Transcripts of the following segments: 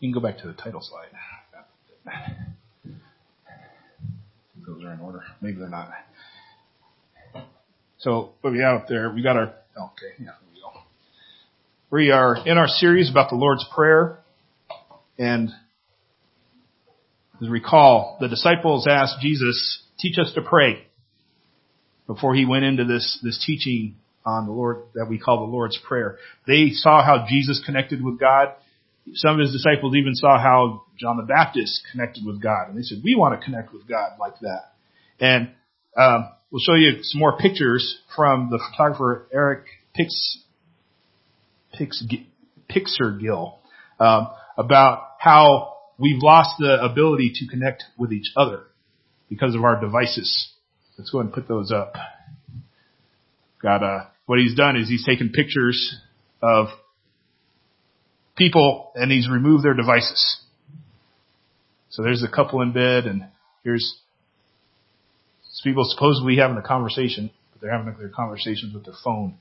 You can go back to the title slide. Those are in order. Maybe they're not. So, what we have up there, we got our, okay, yeah, there we go. We are in our series about the Lord's Prayer. And as recall, the disciples asked Jesus, teach us to pray before he went into this, this teaching on the Lord that we call the Lord's Prayer. They saw how Jesus connected with God. Some of his disciples even saw how John the Baptist connected with God. And they said, we want to connect with God like that. And um, we'll show you some more pictures from the photographer Eric Pix, Pix, Pickersgill um, about how we've lost the ability to connect with each other because of our devices. Let's go ahead and put those up. Got uh, what he's done is he's taken pictures of people and he's removed their devices. So there's a couple in bed and here's people supposedly having a conversation, but they're having their conversations with their phone.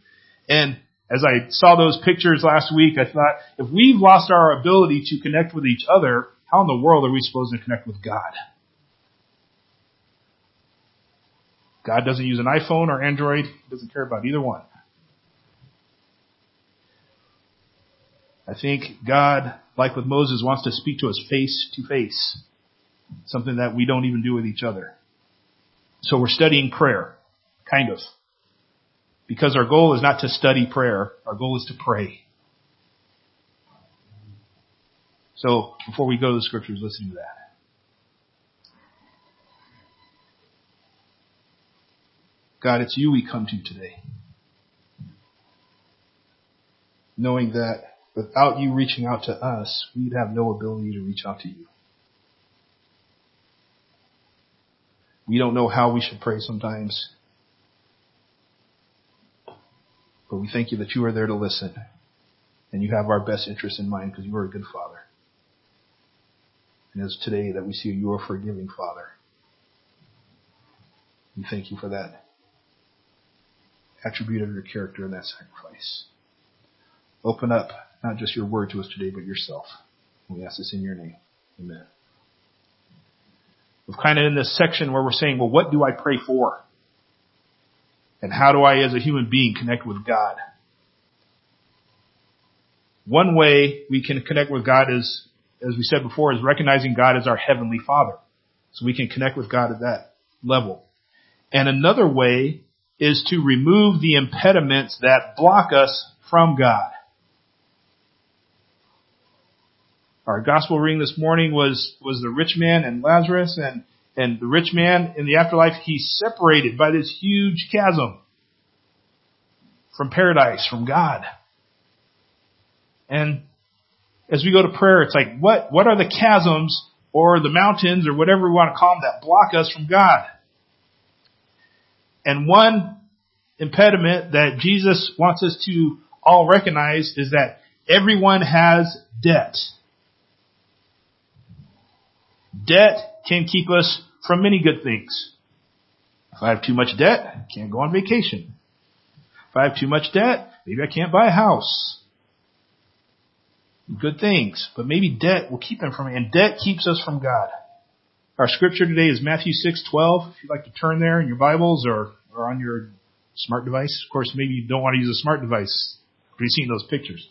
And as I saw those pictures last week, I thought, if we've lost our ability to connect with each other, how in the world are we supposed to connect with God? God doesn't use an iPhone or Android. He doesn't care about either one. I think God, like with Moses, wants to speak to us face to face. Something that we don't even do with each other. So we're studying prayer. Kind of. Because our goal is not to study prayer. Our goal is to pray. So before we go to the scriptures, listen to that. God, it's you we come to today. Knowing that without you reaching out to us, we'd have no ability to reach out to you. We don't know how we should pray sometimes. But we thank you that you are there to listen. And you have our best interest in mind because you are a good father. And as today that we see you are a forgiving father. We thank you for that attribute of your character and that sacrifice. Open up not just your word to us today, but yourself. We ask this in your name. Amen. We're kind of in this section where we're saying, well, what do I pray for? And how do I, as a human being, connect with God? One way we can connect with God is, as we said before, is recognizing God as our heavenly Father. So we can connect with God at that level. And another way is to remove the impediments that block us from God. Our gospel reading this morning was, was the rich man and Lazarus and, and the rich man in the afterlife, he's separated by this huge chasm from paradise, from God. And as we go to prayer, it's like, what, what are the chasms or the mountains or whatever we want to call them that block us from God? And one impediment that Jesus wants us to all recognize is that everyone has debt. Debt can keep us from many good things. If I have too much debt, I can't go on vacation. If I have too much debt, maybe I can't buy a house. Good things, but maybe debt will keep them from me, and debt keeps us from God. Our scripture today is Matthew 6:12. If you'd like to turn there in your Bibles or, or on your smart device. Of course, maybe you don't want to use a smart device. You've seen those pictures.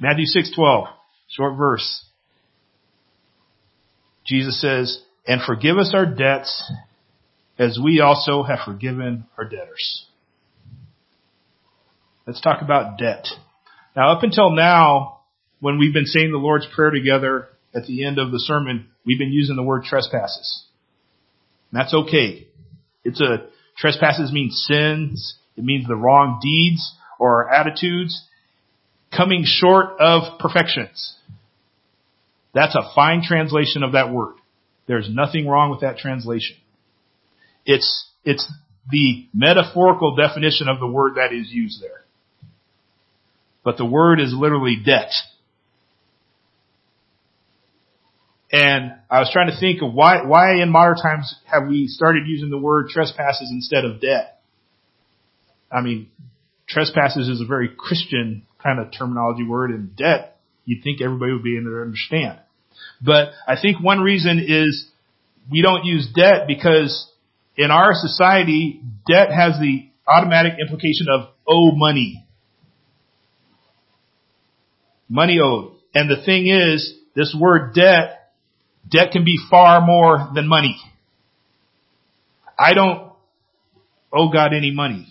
Matthew 6:12, short verse. Jesus says, and forgive us our debts as we also have forgiven our debtors. Let's talk about debt. Now up until now, when we've been saying the Lord's Prayer together at the end of the sermon, we've been using the word trespasses. And that's okay. It's a, trespasses means sins. It means the wrong deeds or attitudes coming short of perfections. That's a fine translation of that word. There's nothing wrong with that translation. It's, it's the metaphorical definition of the word that is used there. But the word is literally debt. And I was trying to think of why, why in modern times have we started using the word trespasses instead of debt? I mean, trespasses is a very Christian kind of terminology word and debt, you'd think everybody would be able to understand. But I think one reason is we don't use debt because in our society, debt has the automatic implication of owe money. Money owed. And the thing is, this word debt, debt can be far more than money. I don't owe God any money.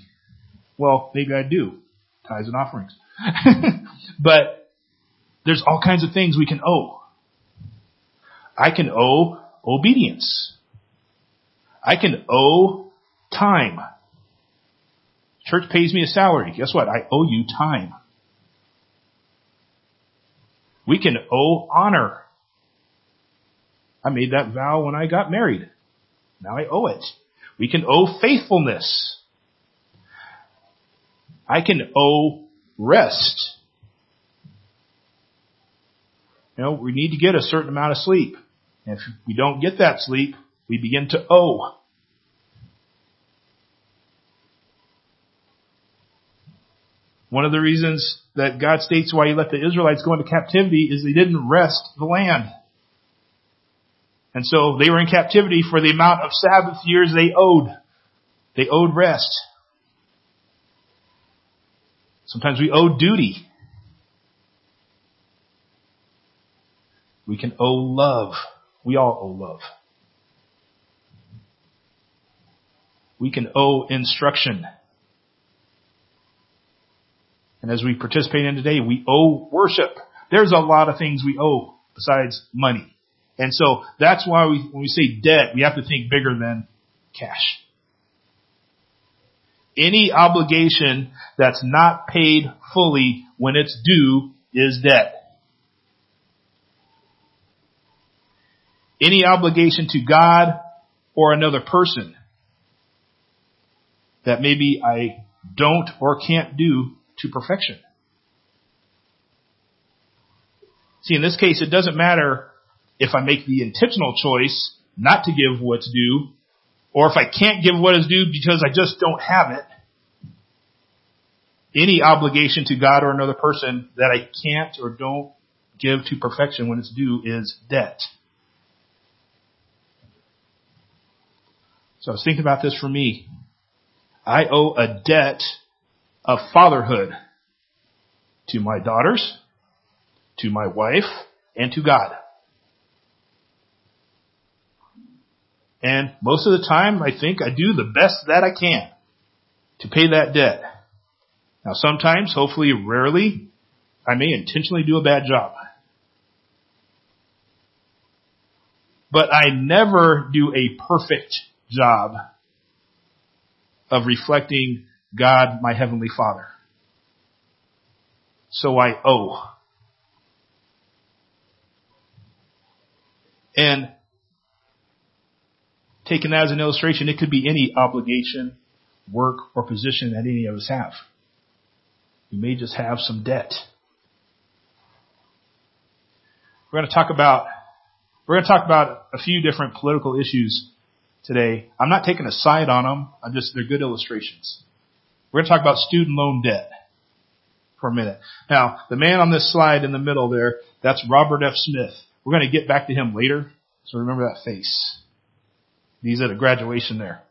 Well, maybe I do. Tithes and offerings. but there's all kinds of things we can owe. I can owe obedience. I can owe time. Church pays me a salary. Guess what? I owe you time. We can owe honor. I made that vow when I got married. Now I owe it. We can owe faithfulness. I can owe rest. Know, we need to get a certain amount of sleep. And if we don't get that sleep, we begin to owe. One of the reasons that God states why he let the Israelites go into captivity is they didn't rest the land. And so they were in captivity for the amount of Sabbath years they owed. They owed rest. Sometimes we owe duty. We can owe love. We all owe love. We can owe instruction. And as we participate in today, we owe worship. There's a lot of things we owe besides money. And so that's why we, when we say debt, we have to think bigger than cash. Any obligation that's not paid fully when it's due is debt. Any obligation to God or another person that maybe I don't or can't do to perfection. See, in this case, it doesn't matter if I make the intentional choice not to give what's due, or if I can't give what is due because I just don't have it. Any obligation to God or another person that I can't or don't give to perfection when it's due is debt. So I was thinking about this for me. I owe a debt of fatherhood to my daughters, to my wife, and to God. And most of the time, I think I do the best that I can to pay that debt. Now sometimes, hopefully rarely, I may intentionally do a bad job. But I never do a perfect job of reflecting God, my Heavenly Father. So I owe. And taken as an illustration, it could be any obligation, work, or position that any of us have. You may just have some debt. We're going to talk about we're going to talk about a few different political issues today. I'm not taking a side on them. I'm just they're good illustrations. We're going to talk about student loan debt for a minute. Now, the man on this slide in the middle there, that's Robert F. Smith. We're going to get back to him later, so remember that face. He's at a graduation there.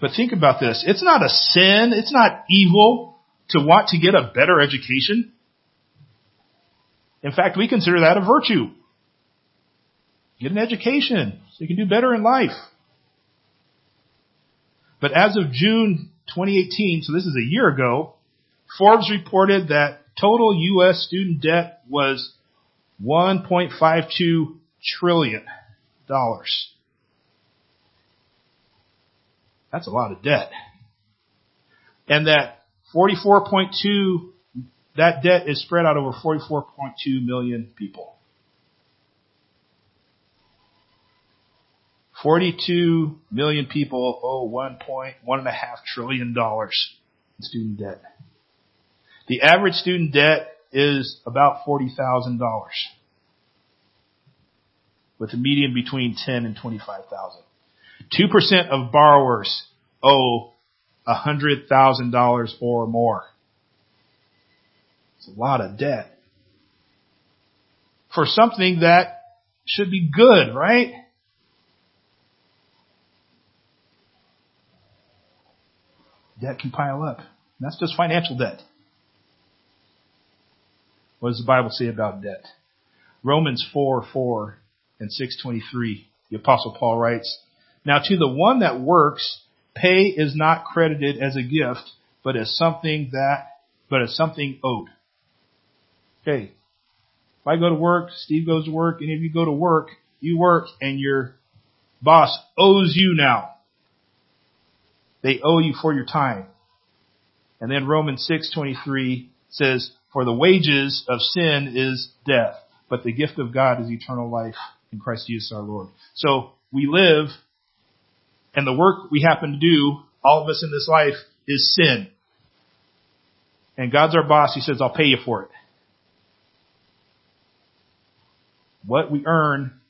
But think about this. It's not a sin. It's not evil to want to get a better education. In fact, we consider that a virtue. Get an education so you can do better in life. But as of June 2018, so this is a year ago, Forbes reported that total U.S. student debt was 1.52 trillion dollars. That's a lot of debt. And that 44.2, that debt is spread out over 44.2 million people. 42 million people owe one point, one and a half trillion dollars in student debt. The average student debt is about $40,000 with a median between 10 and 25,000. 2% of borrowers owe $100,000 or more. It's a lot of debt. for something that should be good, right? Debt can pile up. That's just financial debt. What does the Bible say about debt? Romans 4, 4 and 623. The apostle Paul writes, Now to the one that works, pay is not credited as a gift, but as something that, but as something owed. Okay. If I go to work, Steve goes to work, any of you go to work, you work and your boss owes you now. They owe you for your time. And then Romans 6:23 says, "For the wages of sin is death, but the gift of God is eternal life in Christ Jesus our Lord." So we live, and the work we happen to do, all of us in this life, is sin. And God's our boss. He says, "I'll pay you for it." What we earn,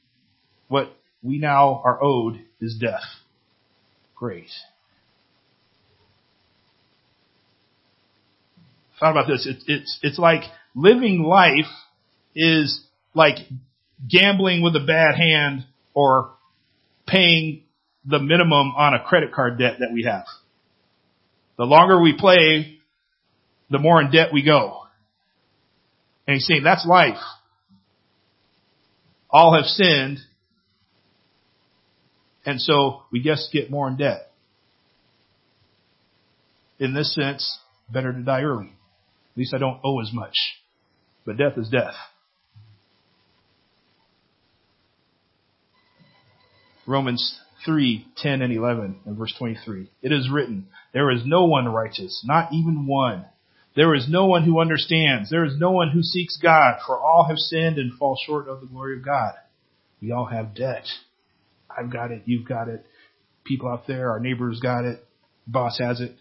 what we now are owed, is death. Great. Thought about this. It, it's it's like living life is like gambling with a bad hand or paying the minimum on a credit card debt that we have. The longer we play, the more in debt we go. And he's saying that's life. All have sinned. And so we just get more in debt. In this sense, better to die early. At least I don't owe as much. But death is death. Romans 3, 10 and 11 and verse 23. It is written, there is no one righteous, not even one. There is no one who understands. There is no one who seeks God, for all have sinned and fall short of the glory of God. We all have debt. I've got it. You've got it. People out there, our neighbors got it. Boss has it.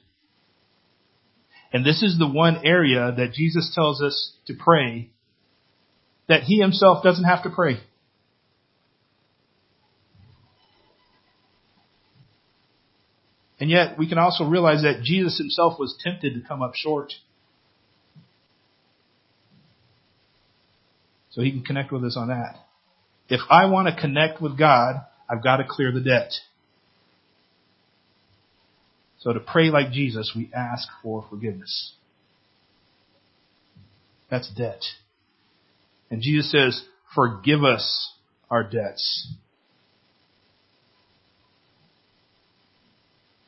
And this is the one area that Jesus tells us to pray that he himself doesn't have to pray. And yet we can also realize that Jesus himself was tempted to come up short. So he can connect with us on that. If I want to connect with God, I've got to clear the debt. So to pray like Jesus, we ask for forgiveness. That's debt. And Jesus says, forgive us our debts.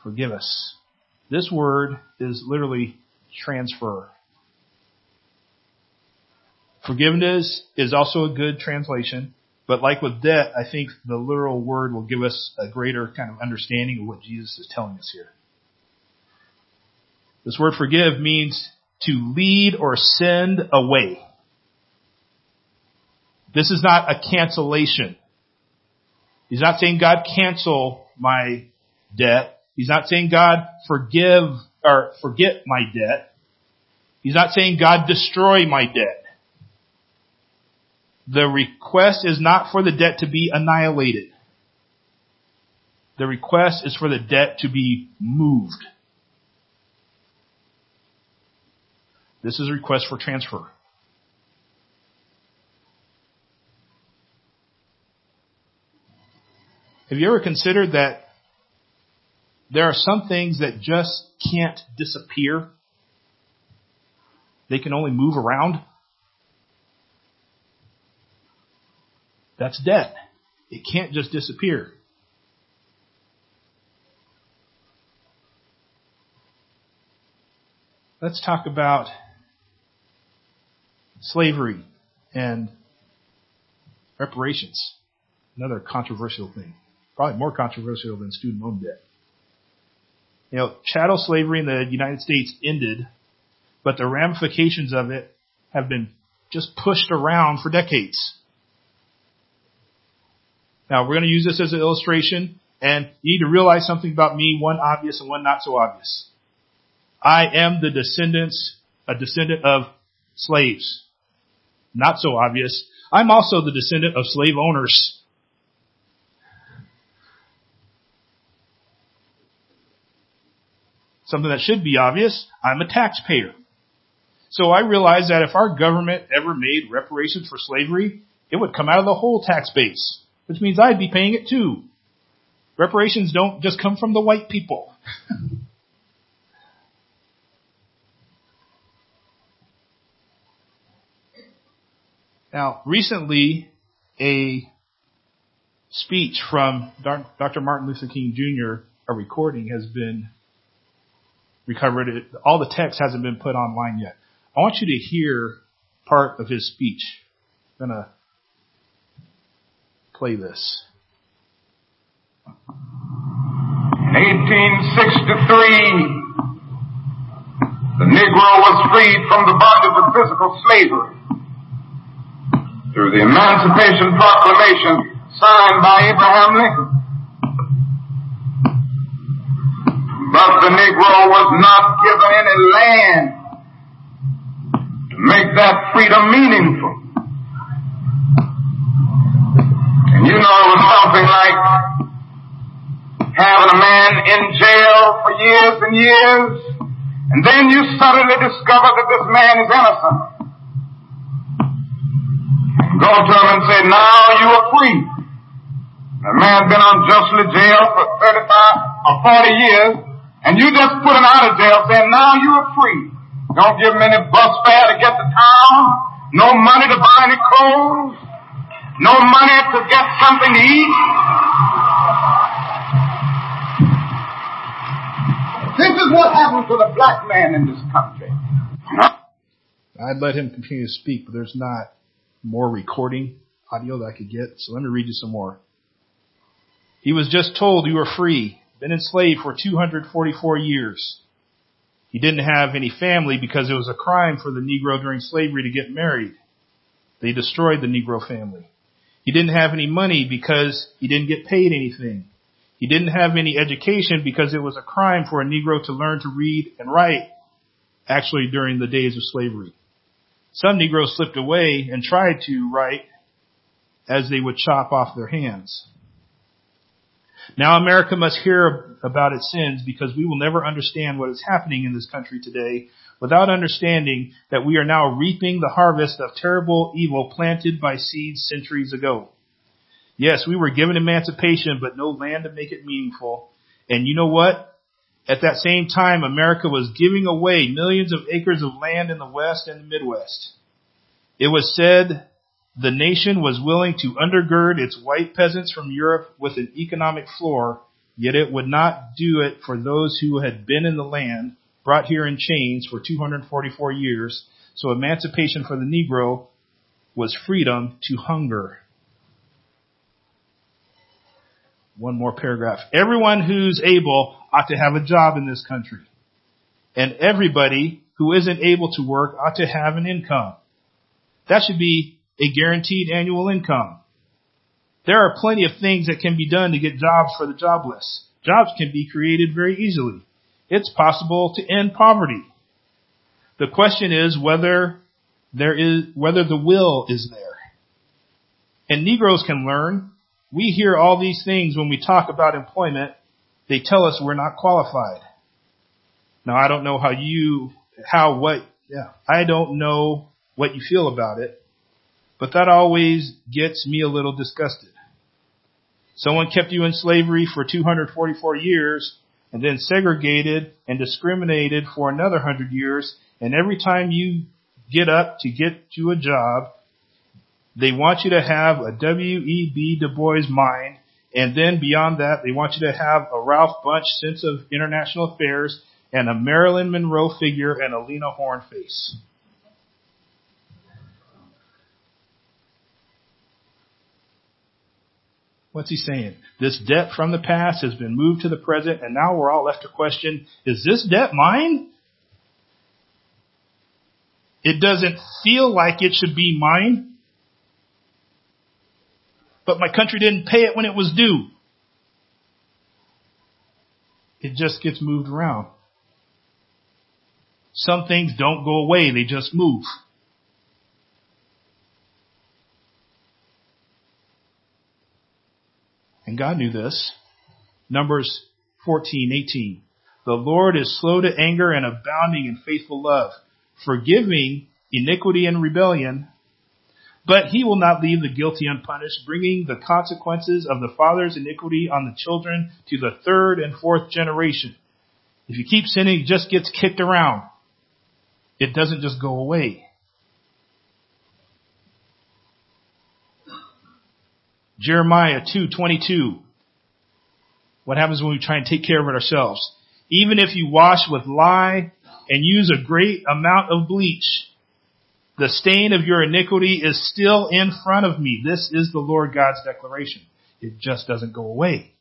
Forgive us. This word is literally transfer. Forgiveness is also a good translation, but like with debt, I think the literal word will give us a greater kind of understanding of what Jesus is telling us here. This word forgive means to lead or send away. This is not a cancellation. He's not saying God cancel my debt. He's not saying God forgive or forget my debt. He's not saying God destroy my debt. The request is not for the debt to be annihilated. The request is for the debt to be moved. This is a request for transfer. Have you ever considered that there are some things that just can't disappear? They can only move around. That's debt. It can't just disappear. Let's talk about slavery and reparations. Another controversial thing. Probably more controversial than student loan debt. You know, chattel slavery in the United States ended, but the ramifications of it have been just pushed around for decades. Now we're going to use this as an illustration and you need to realize something about me, one obvious and one not so obvious. I am the descendants, a descendant of slaves not so obvious, I'm also the descendant of slave owners. Something that should be obvious, I'm a taxpayer. So I realize that if our government ever made reparations for slavery, it would come out of the whole tax base, which means I'd be paying it too. Reparations don't just come from the white people. now, recently, a speech from Dr. Martin Luther King Jr., a recording has been recovered. All the text hasn't been put online yet. I want you to hear part of his speech. I'm going to play this. In 1863, the Negro was freed from the bondage of physical slavery through the Emancipation Proclamation signed by Abraham Lincoln. But the Negro was not given any land to make that freedom meaningful. And you know it was something like having a man in jail for years and years, and then you suddenly discover that this man is innocent. Go to him and say, now you are free. The man been unjustly jailed for 35 or 40 years, and you just put him out of jail saying, now you are free. Don't give him any bus fare to get to town, no money to buy any clothes, no money to get something to eat. This is what happens to the black man in this country. I'd let him continue to speak, but there's not more recording audio that I could get, so let me read you some more. He was just told you were free, been enslaved for 244 years. He didn't have any family because it was a crime for the Negro during slavery to get married. They destroyed the Negro family. He didn't have any money because he didn't get paid anything. He didn't have any education because it was a crime for a Negro to learn to read and write, actually during the days of slavery. Some Negroes slipped away and tried to write as they would chop off their hands. Now America must hear about its sins because we will never understand what is happening in this country today without understanding that we are now reaping the harvest of terrible evil planted by seeds centuries ago. Yes, we were given emancipation, but no land to make it meaningful. And you know what? At that same time, America was giving away millions of acres of land in the West and the Midwest. It was said the nation was willing to undergird its white peasants from Europe with an economic floor, yet it would not do it for those who had been in the land, brought here in chains for 244 years. So emancipation for the Negro was freedom to hunger. One more paragraph. Everyone who's able ought to have a job in this country. And everybody who isn't able to work ought to have an income. That should be a guaranteed annual income. There are plenty of things that can be done to get jobs for the jobless. Jobs can be created very easily. It's possible to end poverty. The question is whether there is, whether the will is there. And Negroes can learn. We hear all these things when we talk about employment. They tell us we're not qualified. Now I don't know how you, how, what, yeah, I don't know what you feel about it. But that always gets me a little disgusted. Someone kept you in slavery for 244 years and then segregated and discriminated for another hundred years. And every time you get up to get you a job, they want you to have a W.E.B. Du Bois mind. And then beyond that, they want you to have a Ralph Bunche sense of international affairs and a Marilyn Monroe figure and a Lena Horne face. What's he saying? This debt from the past has been moved to the present and now we're all left to question, is this debt mine? It doesn't feel like it should be mine, but my country didn't pay it when it was due. It just gets moved around. Some things don't go away, they just move. And God knew this. Numbers 14, 18. The Lord is slow to anger and abounding in faithful love, forgiving iniquity and rebellion, But he will not leave the guilty unpunished, bringing the consequences of the father's iniquity on the children to the third and fourth generation. If you keep sinning, it just gets kicked around. It doesn't just go away. Jeremiah 2:22. What happens when we try and take care of it ourselves? Even if you wash with lye and use a great amount of bleach, the stain of your iniquity is still in front of me. This is the Lord God's declaration. It just doesn't go away.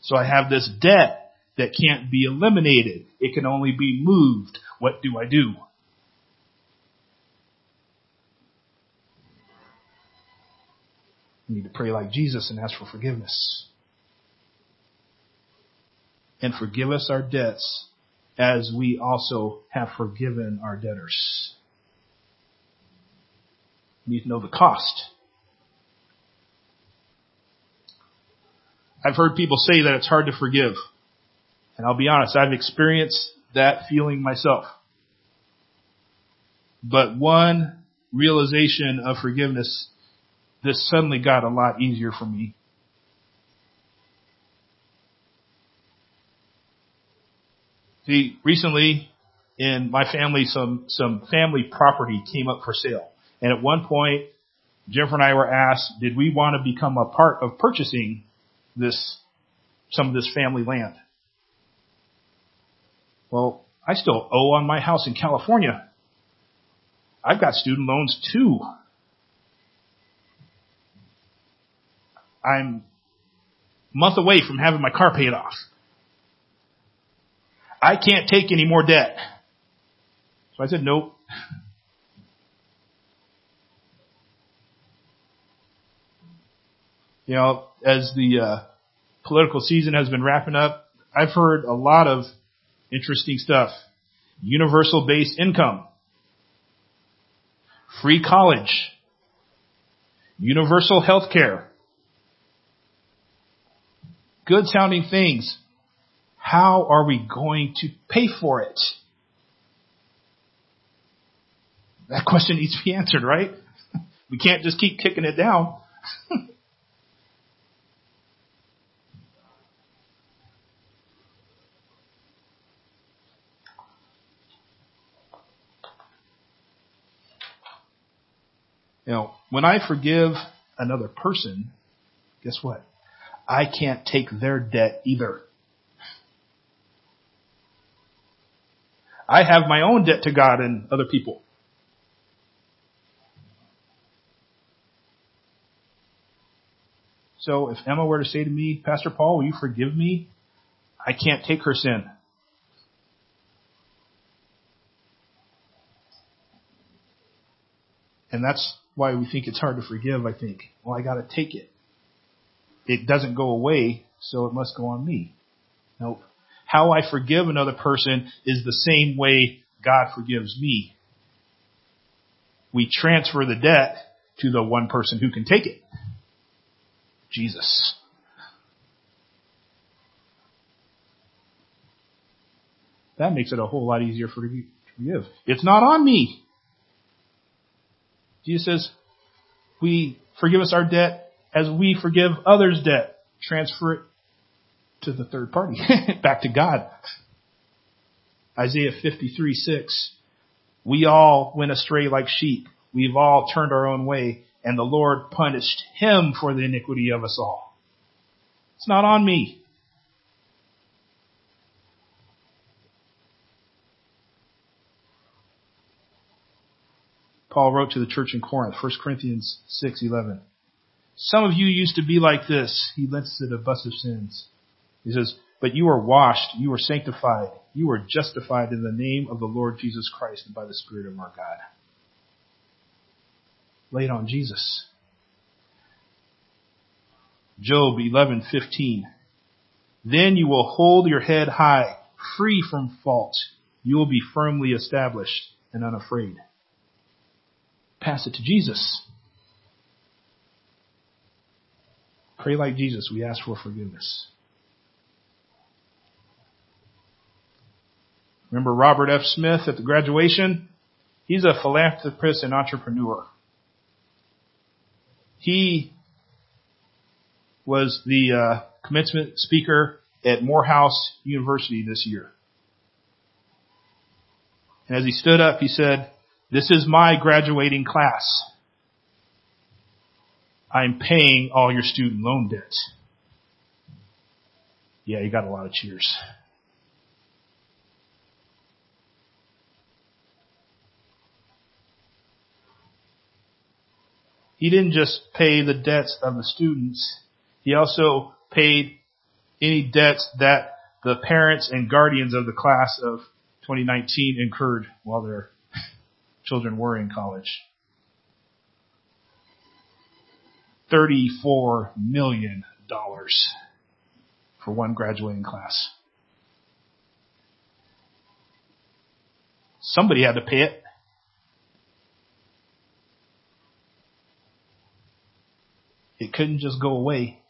So I have this debt that can't be eliminated. It can only be moved. What do I do? We need to pray like Jesus and ask for forgiveness. And forgive us our debts as we also have forgiven our debtors. Need to know the cost. I've heard people say that it's hard to forgive. And I'll be honest, I've experienced that feeling myself. But one realization of forgiveness, this suddenly got a lot easier for me. See, recently in my family, some, some family property came up for sale. And at one point, Jennifer and I were asked, did we want to become a part of purchasing this, some of this family land? Well, I still owe on my house in California. I've got student loans too. I'm a month away from having my car paid off. I can't take any more debt. So I said, nope. You know, as the uh, political season has been wrapping up, I've heard a lot of interesting stuff. Universal base income. Free college. Universal health care. Good sounding things. How are we going to pay for it? That question needs to be answered, right? We can't just keep kicking it down. you know, when I forgive another person, guess what? I can't take their debt either. I have my own debt to God and other people. So if Emma were to say to me, Pastor Paul, will you forgive me? I can't take her sin. And that's why we think it's hard to forgive, I think. Well, I gotta take it. It doesn't go away, so it must go on me. Nope. How I forgive another person is the same way God forgives me. We transfer the debt to the one person who can take it. Jesus. That makes it a whole lot easier for you to forgive. It's not on me. Jesus says, we forgive us our debt as we forgive others' debt. Transfer it to the third party, back to God. Isaiah 53, 6. We all went astray like sheep. We've all turned our own way, and the Lord punished him for the iniquity of us all. It's not on me. Paul wrote to the church in Corinth, 1 Corinthians 6:11. Some of you used to be like this. He listed a bus of sins. He says, but you are washed, you are sanctified, you are justified in the name of the Lord Jesus Christ and by the Spirit of our God. Lay it on Jesus. Job 11:15. Then you will hold your head high, free from fault. You will be firmly established and unafraid. Pass it to Jesus. Pray like Jesus. We ask for forgiveness. Remember Robert F. Smith at the graduation? He's a philanthropist and entrepreneur. He was the uh, commencement speaker at Morehouse University this year. And as he stood up, he said, this is my graduating class. I'm paying all your student loan debts. Yeah, you got a lot of cheers. He didn't just pay the debts of the students. He also paid any debts that the parents and guardians of the class of 2019 incurred while their children were in college. $34 million for one graduating class. Somebody had to pay it. It couldn't just go away.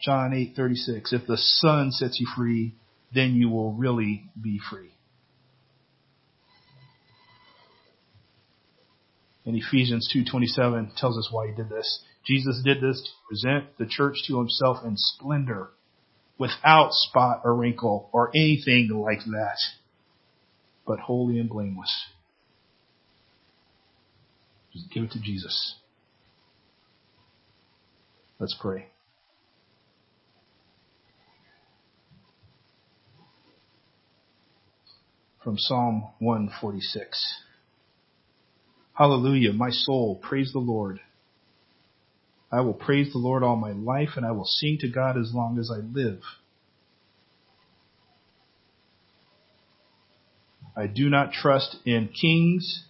John 8:36 If the Son sets you free, then you will really be free. And Ephesians 2:27 tells us why he did this. Jesus did this to present the church to himself in splendor, without spot or wrinkle or anything like that, but holy and blameless. Just give it to Jesus. Let's pray. From Psalm 146. Hallelujah, my soul, praise the Lord. I will praise the Lord all my life, and I will sing to God as long as I live. I do not trust in kings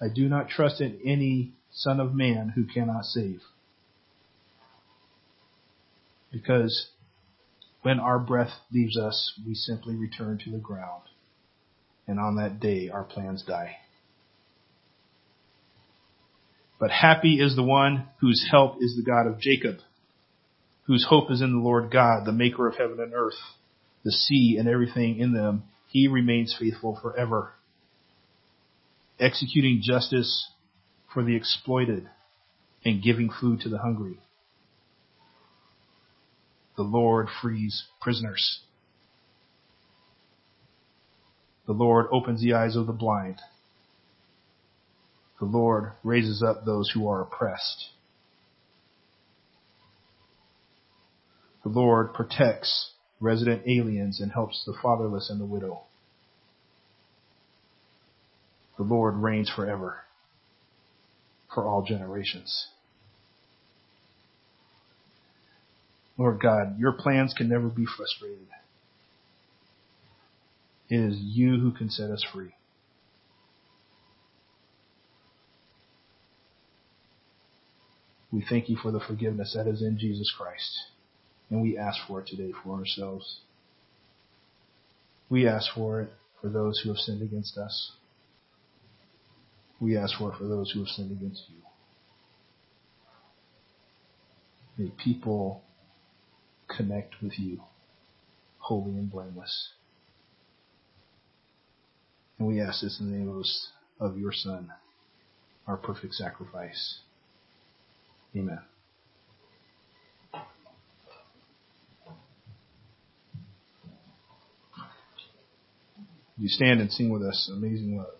I do not trust in any son of man who cannot save. Because when our breath leaves us, we simply return to the ground. And on that day, our plans die. But happy is the one whose help is the God of Jacob, whose hope is in the Lord God, the maker of heaven and earth, the sea and everything in them. He remains faithful forever executing justice for the exploited, and giving food to the hungry. The Lord frees prisoners. The Lord opens the eyes of the blind. The Lord raises up those who are oppressed. The Lord protects resident aliens and helps the fatherless and the widow. The Lord reigns forever for all generations. Lord God, your plans can never be frustrated. It is you who can set us free. We thank you for the forgiveness that is in Jesus Christ. And we ask for it today for ourselves. We ask for it for those who have sinned against us we ask for for those who have sinned against you. May people connect with you, holy and blameless. And we ask this in the name of, your Son, our perfect sacrifice. Amen. You stand and sing with us, Amazing Love.